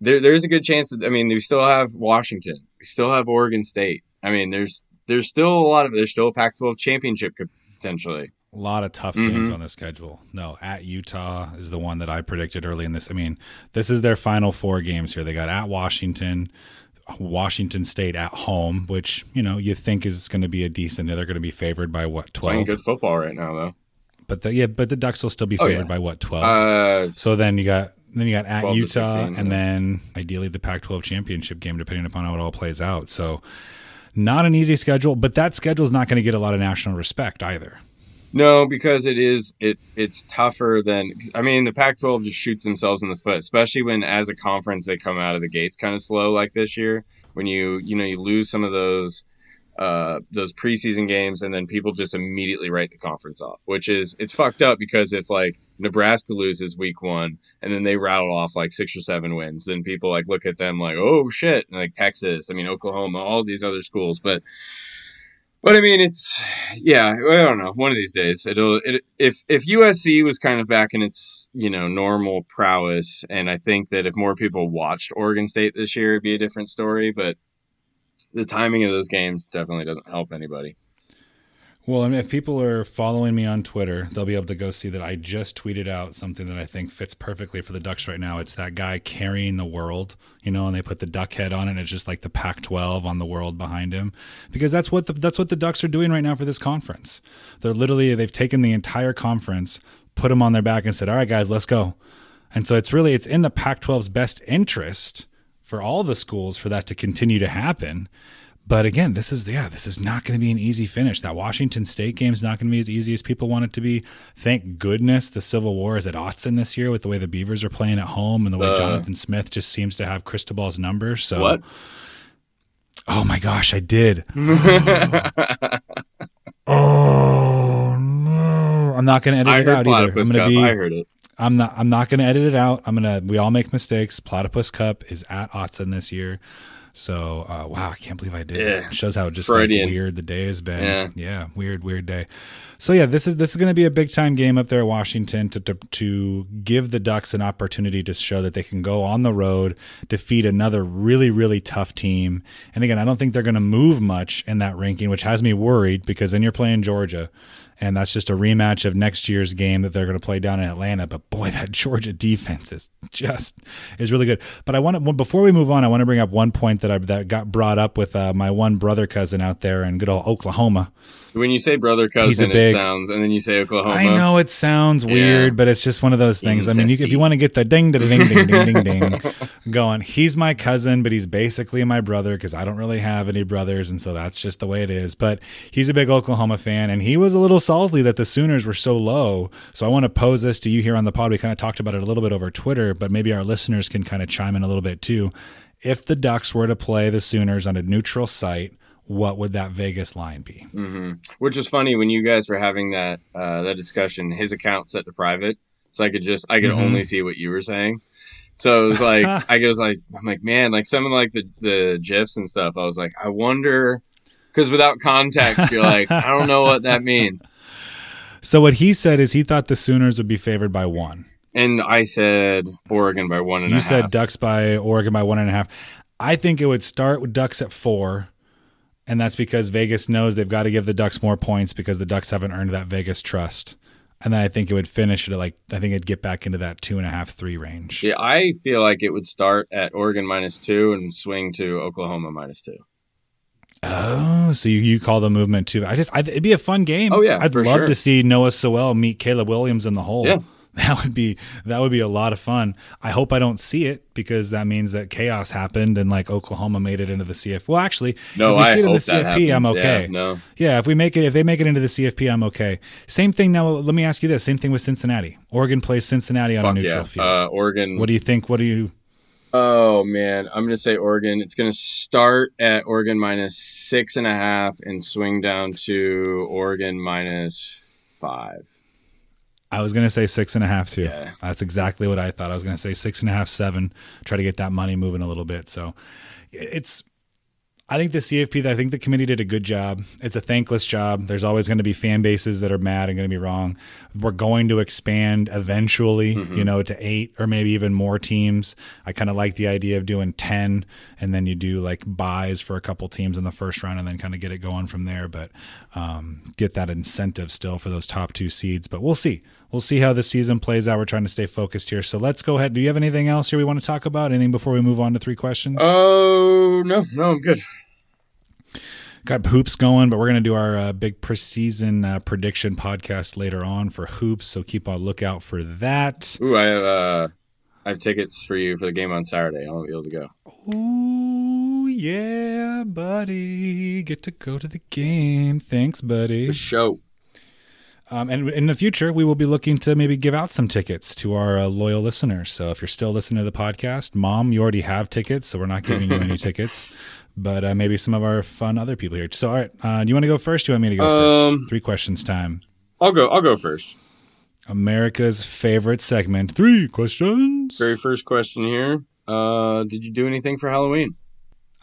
there there's a good chance that I mean, we still have Washington, we still have Oregon State. I mean, there's there's still a lot of there's still a Pac-12 championship potentially. A lot of tough games Mhm. on the schedule. No, at Utah is the one that I predicted early in this. I mean, this is their final four games here. They got at Washington, Washington State at home, which you know you think is going to be a decent. They're going to be favored by what twelve? Playing good football right now, though. But the, yeah, but the Ducks will still be Oh, favored yeah. by what twelve? Uh, so then you got then you got at Utah, 16, and yeah. then ideally the Pac-12 championship game, depending upon how it all plays out. So not an easy schedule, but that schedule is not going to get a lot of national respect either. No, because it is it it's tougher than I mean the Pac-12 just shoots themselves in the foot, especially when as a conference they come out of the gates kind of slow like this year. When you you know you lose some of those uh, those preseason games and then people just immediately write the conference off, which is it's fucked up because if like Nebraska loses week one and then they rattle off like six or seven wins, then people like look at them like oh shit, and like Texas, I mean Oklahoma, all these other schools, but. But I mean, it's yeah. I don't know. One of these days, it'll. It, if if USC was kind of back in its you know normal prowess, and I think that if more people watched Oregon State this year, it'd be a different story. But the timing of those games definitely doesn't help anybody. Well, I mean, if people are following me on Twitter, they'll be able to go see that I just tweeted out something that I think fits perfectly for the Ducks right now. It's that guy carrying the world, you know, and they put the duck head on it. And it's just like the Pac-12 on the world behind him, because that's what the that's what the Ducks are doing right now for this conference. They're literally they've taken the entire conference, put them on their back, and said, "All right, guys, let's go." And so it's really it's in the Pac-12's best interest for all the schools for that to continue to happen. But again, this is yeah, this is not going to be an easy finish. That Washington State game is not going to be as easy as people want it to be. Thank goodness the Civil War is at Autzen this year with the way the Beavers are playing at home and the way Uh. Jonathan Smith just seems to have Cristobal's number. So What? Oh my gosh, I did. oh no. I'm not going to edit it out either. I'm going to be I heard it. I'm not. I'm not going to edit it out. I'm gonna. We all make mistakes. Platypus Cup is at Autzen this year, so uh, wow, I can't believe I did. Yeah. That. Shows how just like, weird the day has been. Yeah. weird, weird day. So yeah, this is this is going to be a big time game up there at Washington to, to to give the Ducks an opportunity to show that they can go on the road, defeat another really really tough team. And again, I don't think they're going to move much in that ranking, which has me worried because then you're playing Georgia and that's just a rematch of next year's game that they're going to play down in Atlanta. But boy, that Georgia defense is just is really good. But I want to before we move on, I want to bring up one point that I that got brought up with uh, my one brother cousin out there in good old Oklahoma. When you say brother cousin, big- it sounds, and then you say Oklahoma. I know it sounds weird, but it's just one of those things. I mean, you, if you want to get the ding, ding, ding, ding, ding, ding, ding going, he's my cousin, but he's basically my brother because I don't really have any brothers, and so that's just the way it is. But he's a big Oklahoma fan, and he was a little salty that the Sooners were so low. So I want to pose this to you here on the pod. We kind of talked about it a little bit over Twitter, but maybe our listeners can kind of chime in a little bit too. If the Ducks were to play the Sooners on a neutral site, what would that Vegas line be? hmm Which is funny when you guys were having that uh, that discussion. His account set to private, so I could just I could Mhm. only see what you were saying. So it was like I was like I'm like man, like some of like the the gifs and stuff. I was like I wonder because without context, you're like I don't know what that means. So what he said is he thought the Sooners would be favored by one. And I said Oregon by one and a You half. said Ducks by Oregon by one and a half. I think it would start with Ducks at four, and that's because Vegas knows they've got to give the Ducks more points because the Ducks haven't earned that Vegas trust. And then I think it would finish at like I think it'd get back into that two and a half, three range. Yeah, I feel like it would start at Oregon minus two and swing to Oklahoma minus two. Oh, so you, you call the movement too? I just I, it'd be a fun game. Oh, yeah, I'd love sure. to see Noah Sewell meet Caleb Williams in the hole. Yeah. That would be that would be a lot of fun. I hope I don't see it because that means that chaos happened and like Oklahoma made it into the CF. Well, actually, No, if we I see it in the CFP, I'm okay. Yeah, no. Yeah, if we make it, if they make it into the CFP, I'm okay. Same thing now. Let me ask you this: same thing with Cincinnati. Oregon plays Cincinnati on a Fuck neutral yeah. field. Uh, Oregon. what do you think? What do you? Oh man, I'm gonna say Oregon. It's gonna start at Oregon minus six and a half and swing down to Oregon minus five. I was gonna say six and a half too. Yeah. That's exactly what I thought. I was gonna say six and a half, seven. Try to get that money moving a little bit. So it's. I think the CFP. I think the committee did a good job. It's a thankless job. There's always going to be fan bases that are mad and going to be wrong. We're going to expand eventually, you know, to eight or maybe even more teams. I kind of like the idea of doing ten, and then you do like buys for a couple teams in the first round, and then kind of get it going from there. But um, get that incentive still for those top two seeds. But we'll see. we'll see how the season plays out. We're trying to stay focused here. So let's go ahead. Do you have anything else here we want to talk about? Anything before we move on to three questions? Oh no, no, I'm good. Got hoops going, but we're going to do our uh, big preseason uh, prediction podcast later on for hoops. So keep on lookout for that. Ooh, I have uh, I have tickets for you for the game on Saturday. I won't be able to go. Ooh, yeah, buddy. Get to go to the game. Thanks, buddy. The show. Um, and in the future, we will be looking to maybe give out some tickets to our uh, loyal listeners. So if you're still listening to the podcast, mom, you already have tickets, so we're not giving you any tickets. But uh, maybe some of our fun other people here. So, all right, uh, do you want to go first? Do you want me to go Um, first? Three questions time. I'll go. I'll go first. America's favorite segment. Three questions. Very first question here. Uh, did you do anything for Halloween?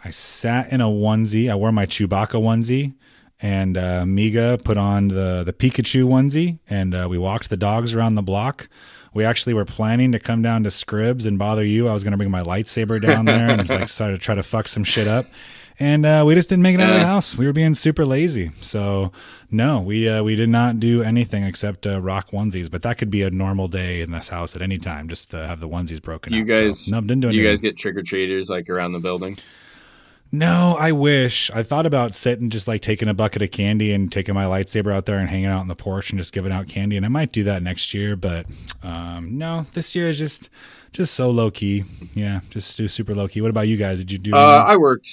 I sat in a onesie. I wore my Chewbacca onesie, and uh, Miga put on the the Pikachu onesie, and uh, we walked the dogs around the block. We actually were planning to come down to Scribs and bother you. I was going to bring my lightsaber down there and like started to try to fuck some shit up. And uh, we just didn't make it out of the house. We were being super lazy. So no, we uh, we did not do anything except uh, rock onesies. But that could be a normal day in this house at any time, just to have the onesies broken. You out. So, guys? no, didn't do do you guys get trick or treaters like around the building? No, I wish. I thought about sitting just like taking a bucket of candy and taking my lightsaber out there and hanging out on the porch and just giving out candy. And I might do that next year, but um, no, this year is just just so low key. Yeah, just do super low key. What about you guys? Did you do? Uh. I worked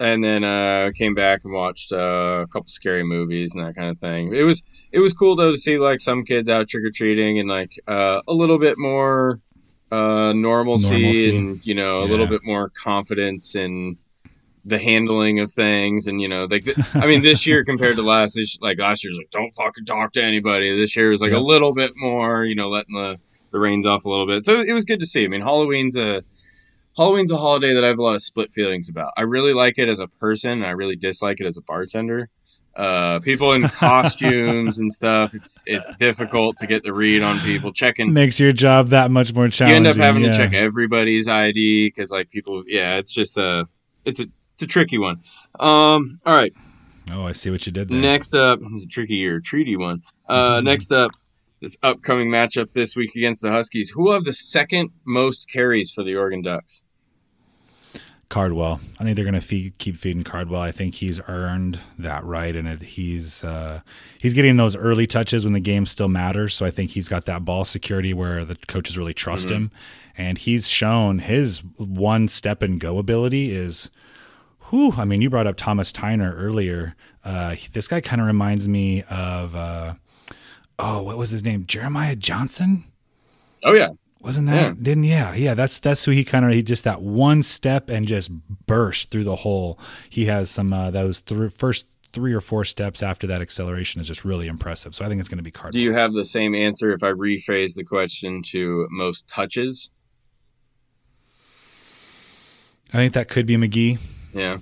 and then uh, came back and watched uh, a couple scary movies and that kind of thing. It was it was cool though to see like some kids out trick or treating and like uh, a little bit more uh, normalcy, Normalcy. and you know a Yeah. little bit more confidence in the handling of things and you know like I mean this year compared to last this like last year's like don't fucking talk to anybody. This year was like Yep. a little bit more you know letting the the reins off a little bit. So it was good to see. I mean Halloween's a Halloween's a holiday that I have a lot of split feelings about. I really like it as a person, and I really dislike it as a bartender. Uh, people in costumes and stuff. It's it's difficult to get the read on people. Checking, Makes your job that much more challenging. you end up having yeah. to check everybody's ID because like people, yeah, it's just a it's a it's a tricky one. Um, all right, Oh, I see what you did there. next up it's a tricky or treaty one. Uh, Mm-hmm. next up. This upcoming matchup this week against the Huskies. Who have the second most carries for the Oregon Ducks? Cardwell. I think they're going to feed, keep feeding Cardwell. I think he's earned that right, and it, he's uh, he's getting those early touches when the game still matters. So I think he's got that ball security where the coaches really trust him, and he's shown his one step and go ability is. Whew, I mean, you brought up Thomas Tyner earlier. Uh, this guy kind of reminds me of, uh, oh, what was his name? Jeremiah Johnson? Oh yeah, Wasn't that? Yeah. Didn't yeah yeah that's that's who he kind of he just that one step and just burst through the hole. He has some uh, those thr first three or four steps after that acceleration is just really impressive. So I think it's going to be Cardwell. Do you have the same answer if I rephrase the question to most touches? I think that could be McGee, Yeah,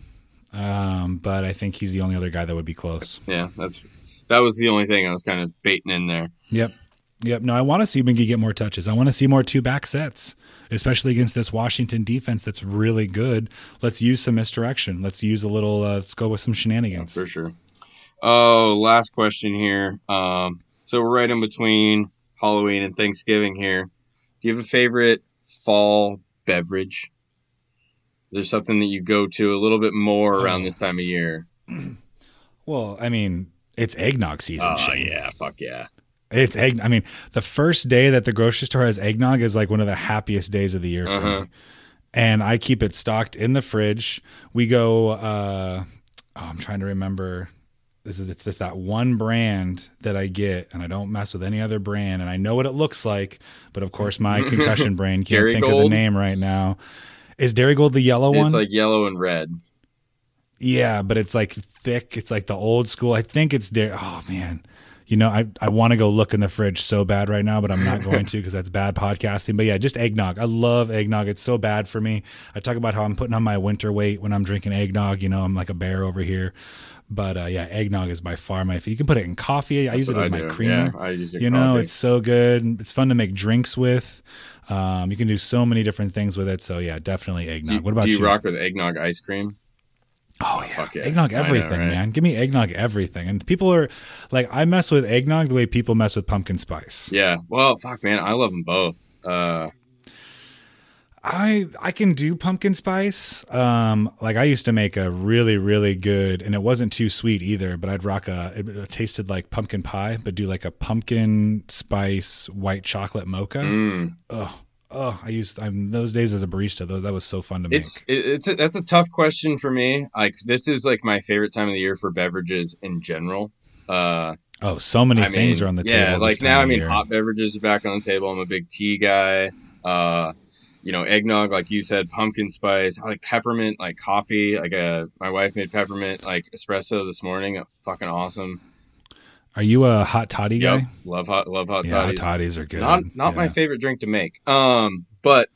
um, but I think he's the only other guy that would be close. yeah, that's that was the only thing I was kind of baiting in there. Yep. Yep. No, I want to see McGee get more touches. I want to see more two back sets, especially against this Washington defense that's really good. Let's use some misdirection. Let's use a little. Uh, let's go with some shenanigans. for sure. Oh, last question here. Um, so we're right in between Halloween and Thanksgiving here. Do you have a favorite fall beverage? Is there something that you go to a little bit more around Oh. this time of year? Well, I mean, it's eggnog season. Oh Shane. yeah, fuck yeah. It's egg. I mean, the first day that the grocery store has eggnog is like one of the happiest days of the year for Uh-huh. me. And I keep it stocked in the fridge. We go. uh oh, I'm trying to remember. This is it's just that one brand that I get, and I don't mess with any other brand. And I know what it looks like, but of course, my concussion brain can't think of the name right now. Is Darigold the yellow one? It's like yellow and red. Yeah, but it's like thick. It's like the old school. I think it's there. Oh man, you know, I I want to go look in the fridge so bad right now, but I'm not going to because that's bad podcasting. But yeah, just eggnog. I love eggnog. It's so bad for me. I talk about how I'm putting on my winter weight when I'm drinking eggnog. You know, I'm like a bear over here. But uh, yeah, eggnog is by far my. Favorite. You can put it in coffee. I use it as I my do. creamer. Yeah, I use it you in know, it's so good. It's fun to make drinks with. Um, you can do so many different things with it. So yeah, definitely Do, eggnog. What about do you? you rock with eggnog ice cream? Oh yeah, fuck yeah. eggnog I know, everything, right? man. Give me eggnog everything. And people are like, I mess with eggnog the way people mess with pumpkin spice. Yeah. Well, fuck, man. I love them both. Uh, I I can do pumpkin spice. Um, like I used to make a really really good, and it wasn't too sweet either. But I'd rock a. It, it tasted like pumpkin pie, but do like a pumpkin spice white chocolate mocha. mm, Oh, oh! I used I'm those days as a barista. Though that was so fun to make. it's it, it's a, that's a tough question for me. Like this is like my favorite time of the year for beverages in general. Uh, oh, so many I things mean, are on the yeah, table. like this time now, I mean, year. hot beverages are back on the table. I'm a big tea guy. Uh, you know, eggnog, like you said, pumpkin spice. I like peppermint, like coffee. Like uh, my wife made peppermint like espresso this morning. Uh, Fucking awesome. Are you a hot toddy guy? Love hot, love hot yeah, hot toddies. toddies are good. Not not my favorite drink to make. Um, but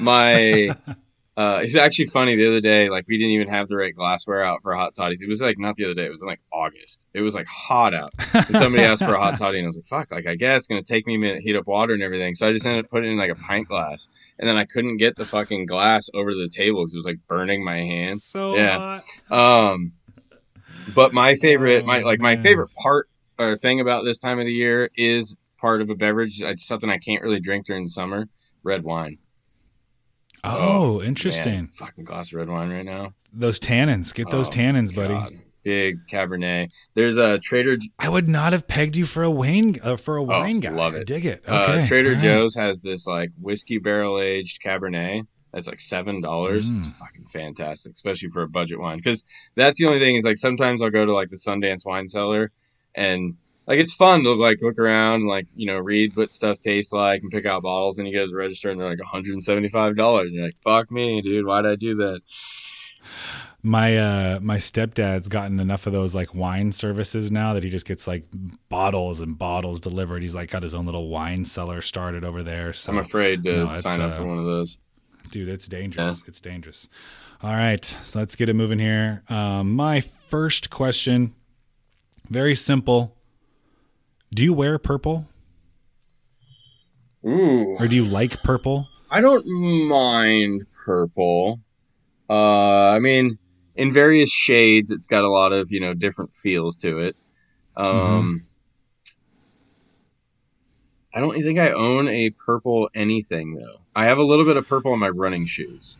my uh, it's actually funny. The other day, like we didn't even have the right glassware out for hot toddies. It was like not the other day. It was in like August. It was like hot out. And somebody asked for a hot toddy, and I was like, "Fuck!" Like I guess it's gonna take me a minute to heat up water and everything. So I just ended up putting it in like a pint glass, and then I couldn't get the fucking glass over the table because it was like burning my hand. So Yeah. hot. Um, but my favorite, Oh, my like my favorite part or thing about this time of the year is part of a beverage. It's something I can't really drink during the summer. Red wine. Oh, Man, interesting. fucking glass of red wine right now. Those tannins. Get those Oh, tannins, buddy. God. Big Cabernet. There's a Trader I would not have pegged you for a wine uh, for a wine guy. Oh, love I it. dig it. uh, Okay. Trader all right. Joe's has this like whiskey barrel aged Cabernet. That's like seven dollars. Mm. It's fucking fantastic, especially for a budget wine. Because that's the only thing is like sometimes I'll go to like the Sundance wine cellar, and like it's fun to like look around, and, like you know, read what stuff tastes like, and pick out bottles. And you go to the register, and they're like one hundred and seventy five dollars. And you're like, "Fuck me, dude! Why'd I do that?" My uh my stepdad's gotten enough of those like wine services now that he just gets like bottles and bottles delivered. He's like got his own little wine cellar started over there. So I'm afraid to No, sign up uh, for one of those. dude it's dangerous it's dangerous all right so let's get it moving here um, my first question very simple do you wear purple Ooh, or do you like purple I don't mind purple. Uh, I mean, in various shades, it's got a lot of you know different feels to it. Um, I don't think I own a purple anything though. I have a little bit of purple in my running shoes.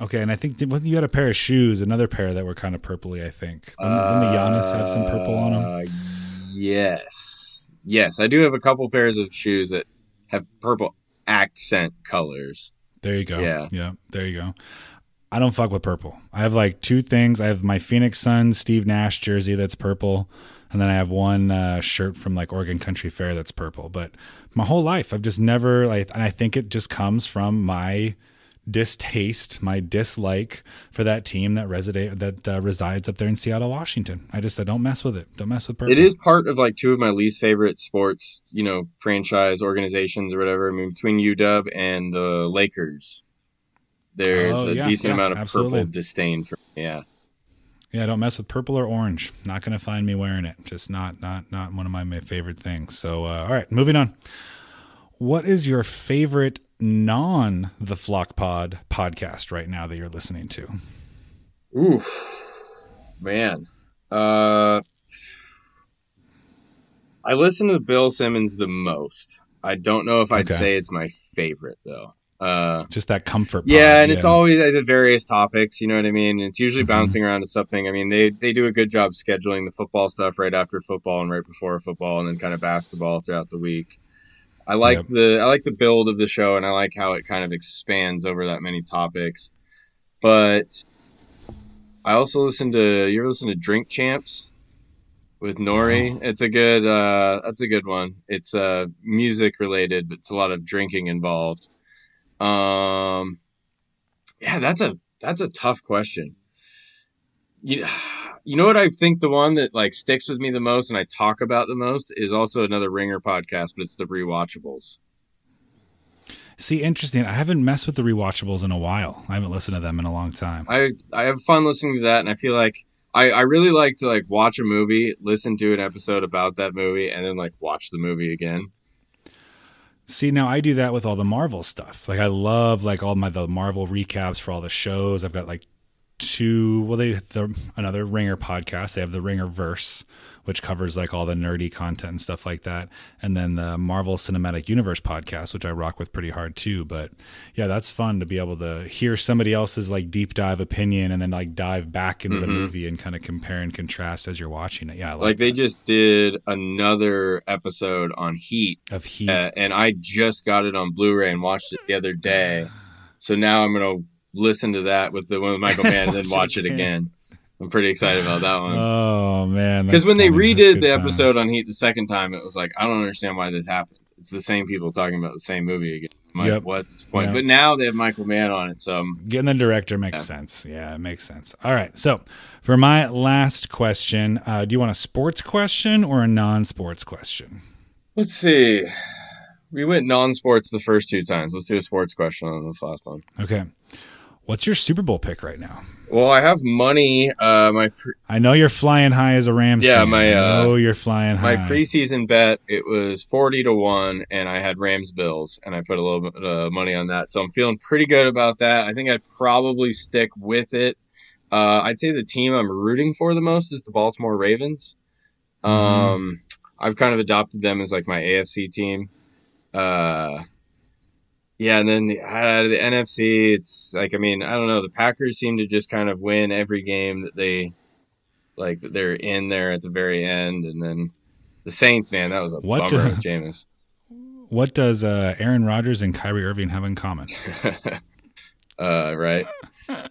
okay and i think wasn't you had a pair of shoes another pair that were kind of purpley i think didn't, didn't the Giannis have some purple on them Uh, Yes, yes, I do have a couple pairs of shoes that have purple accent colors. there you go Yeah. yeah there you go i don't fuck with purple i have like two things i have my phoenix suns steve nash jersey that's purple and then I have one uh, shirt from like Oregon Country Fair that's purple. But my whole life, I've just never like, and I think it just comes from my distaste, my dislike for that team that reside that uh, resides up there in Seattle, Washington. I just I don't mess with it. Don't mess with purple. It is part of like two of my least favorite sports, you know, franchise organizations or whatever. I mean, between UW and the Lakers, there's Oh, a yeah, decent yeah, amount of absolutely. purple disdain for. me. Yeah, Yeah, don't mess with purple or orange. Not gonna find me wearing it. Just not not not one of my, favorite things. So uh, all right, moving on. What is your favorite non the Flock Pod podcast right now that you're listening to? ooh, man. Uh, I listen to Bill Simmons the most. I don't know if I'd Okay. say it's my favorite though. Uh, Just that comfort. pod, Yeah, and it's always at various topics. You know what I mean? It's usually Mhm. bouncing around to something. I mean, they they do a good job scheduling the football stuff right after football and right before football, and then kind of basketball throughout the week. I like Yep. the I like the build of the show, and I like how it kind of expands over that many topics. But I also listen to you ever listen to Drink Champs with N.O.R.E.? It's a good uh, that's a good one. It's uh, music related, but it's a lot of drinking involved. Um, yeah, that's a that's a tough question. You, you know what I think the one that like sticks with me the most and I talk about the most is also another Ringer podcast, but it's the rewatchables. See, interesting. I haven't messed with the rewatchables in a while. I haven't listened to them in a long time. I I have fun listening to that, and I feel like I I really like to like watch a movie, listen to an episode about that movie, and then like watch the movie again. See, now I do that with all the Marvel stuff. Like I love like all my the Marvel recaps for all the shows. I've got like two. Well, they the another Ringer podcast. They have the Ringer Verse, which covers like all the nerdy content and stuff like that, and then the Marvel Cinematic Universe podcast, which I rock with pretty hard too. But yeah, that's fun to be able to hear somebody else's like deep dive opinion and then like dive back into the movie and kind of compare and contrast as you're watching it. Yeah, like, Like they that. just did another episode on Heat, of Heat. uh, and I just got it on Blu-ray and watched it the other day. So now I'm gonna listen to that with the one with Michael Mann and then Watch it again. I'm pretty excited about that one. oh man, Because when they funny. Redid the times. episode on Heat the second time, it was like I don't understand why this happened. It's the same people talking about the same movie again. Like, Yep. what's the point? Yeah. But now they have Michael Mann on it, so Getting the director makes Yeah. sense. Yeah, it makes sense. All right. So, for my last question, uh, do you want a sports question or a non-sports question? let's see. We went non-sports the first two times. Let's do a sports question on this last one. Okay. What's your Super Bowl pick right now? Well, I have money. Uh, my pre- I know you're flying high as a Rams. Yeah, fan. my, I uh, know you're flying high. my preseason bet it was forty to one, and I had Rams Bills, and I put a little bit of money on that. So I'm feeling pretty good about that. I think I'd probably stick with it. Uh, I'd say the team I'm rooting for the most is the Baltimore Ravens. Mhm. Um, I've kind of adopted them as like my AFC team. Uh, yeah, and then the, out of the NFC, it's like I mean I don't know. The Packers seem to just kind of win every game that they like that they're in there at the very end, and then the Saints, man, that was a What bummer do- Jameis. what does uh, Aaron Rodgers and Kyrie Irving have in common? uh, right?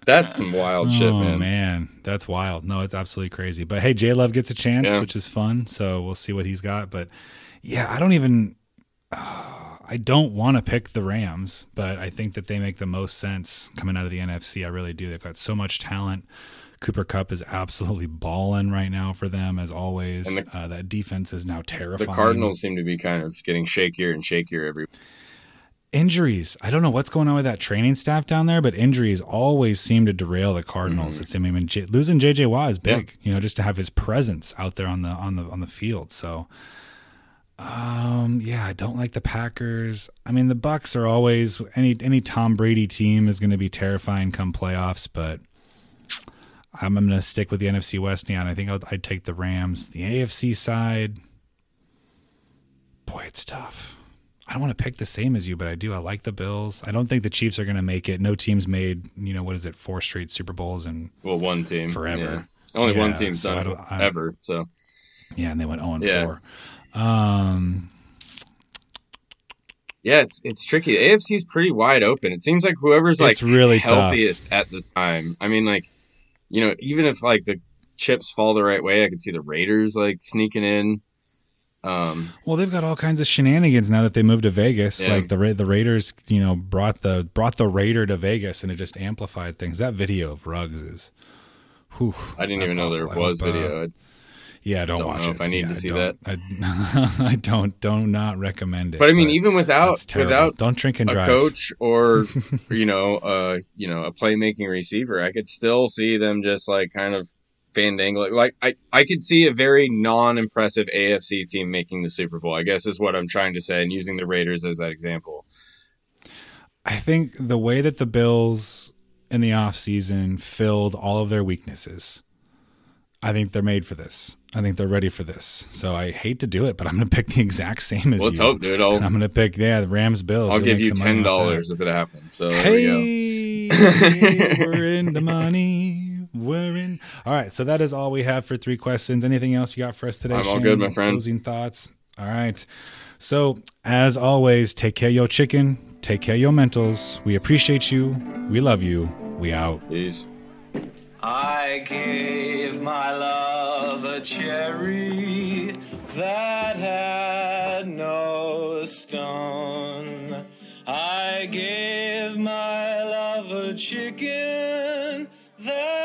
That's some wild shit, oh man. that's wild. No, it's absolutely crazy. But hey, J Love gets a chance, Yeah. which is fun. So we'll see what he's got. But yeah, I don't even. uh, I don't want to pick the Rams, but I think that they make the most sense coming out of the NFC. I really do. They've got so much talent. Cooper Kupp is absolutely balling right now for them, as always. The- uh, that defense is now terrifying. The. Cardinals seem to be kind of getting shakier and shakier every. injuries. I don't know what's going on with that training staff down there, but injuries always seem to derail the Cardinals. It's I mean J- losing JJ Watt is big, you know, just to have his presence out there on the on the on the field. So um yeah, I don't like the Packers. I mean the Bucs are always any any Tom Brady team is going to be terrifying come playoffs, but I'm, I'm going to stick with the NFC West neon. I think I'd, I'd take the Rams. The AFC side, boy, it's tough. I don't want to pick the same as you, but I do. I like the Bills. I don't think the Chiefs are going to make it. No team's made, you know, what is it, four straight Super Bowls, and Well, one team Forever. Yeah. Only one Yeah, team's so done don't- it I- ever. So yeah, and they went zero and Yeah. four. Um, yeah, it's it's tricky. The AFC is pretty wide open. It seems like whoever's like really tough. healthiest at the time. I mean, like you know, even if like the chips fall the right way, I could see the Raiders like sneaking in. Um, well, they've got all kinds of shenanigans now that they moved to Vegas. Yeah. Like the Ra- the Raiders, you know, brought the brought the Raider to Vegas, and it just amplified things. That video of Ruggs is. Whew, I didn't even know there awful. Was hope, uh, video. Yeah, don't, Don't watch know it. if I need Yeah, to see don't- I, I don't don't not recommend it. but I mean, even without without don't drink and a drive. coach or you know, uh, you know, a playmaking receiver, I could still see them just like kind of fandangling. Like I, I could see a very non-impressive AFC team making the Super Bowl. I guess is what I'm trying to say, and using the Raiders as that example. I think the way that the Bills in the offseason filled all of their weaknesses, I think they're made for this. I think they're ready for this. So I hate to do it, but I'm going to pick the exact same as Let's you. hope, dude. I'll, I'm going to pick yeah, the Rams Bills. I'll You'll give you some money ten dollars if it happens. So there we go. Hey, we're in the money. We're in. All right, so that is all we have for three questions. Anything else you got for us today? I'm all Shane? good, my friend. Closing thoughts. All right. So as always, take care of your chicken. Take care of your mentals. We appreciate you. We love you. We out. Peace. I gave my love a cherry that had no stone. I gave my love a chicken that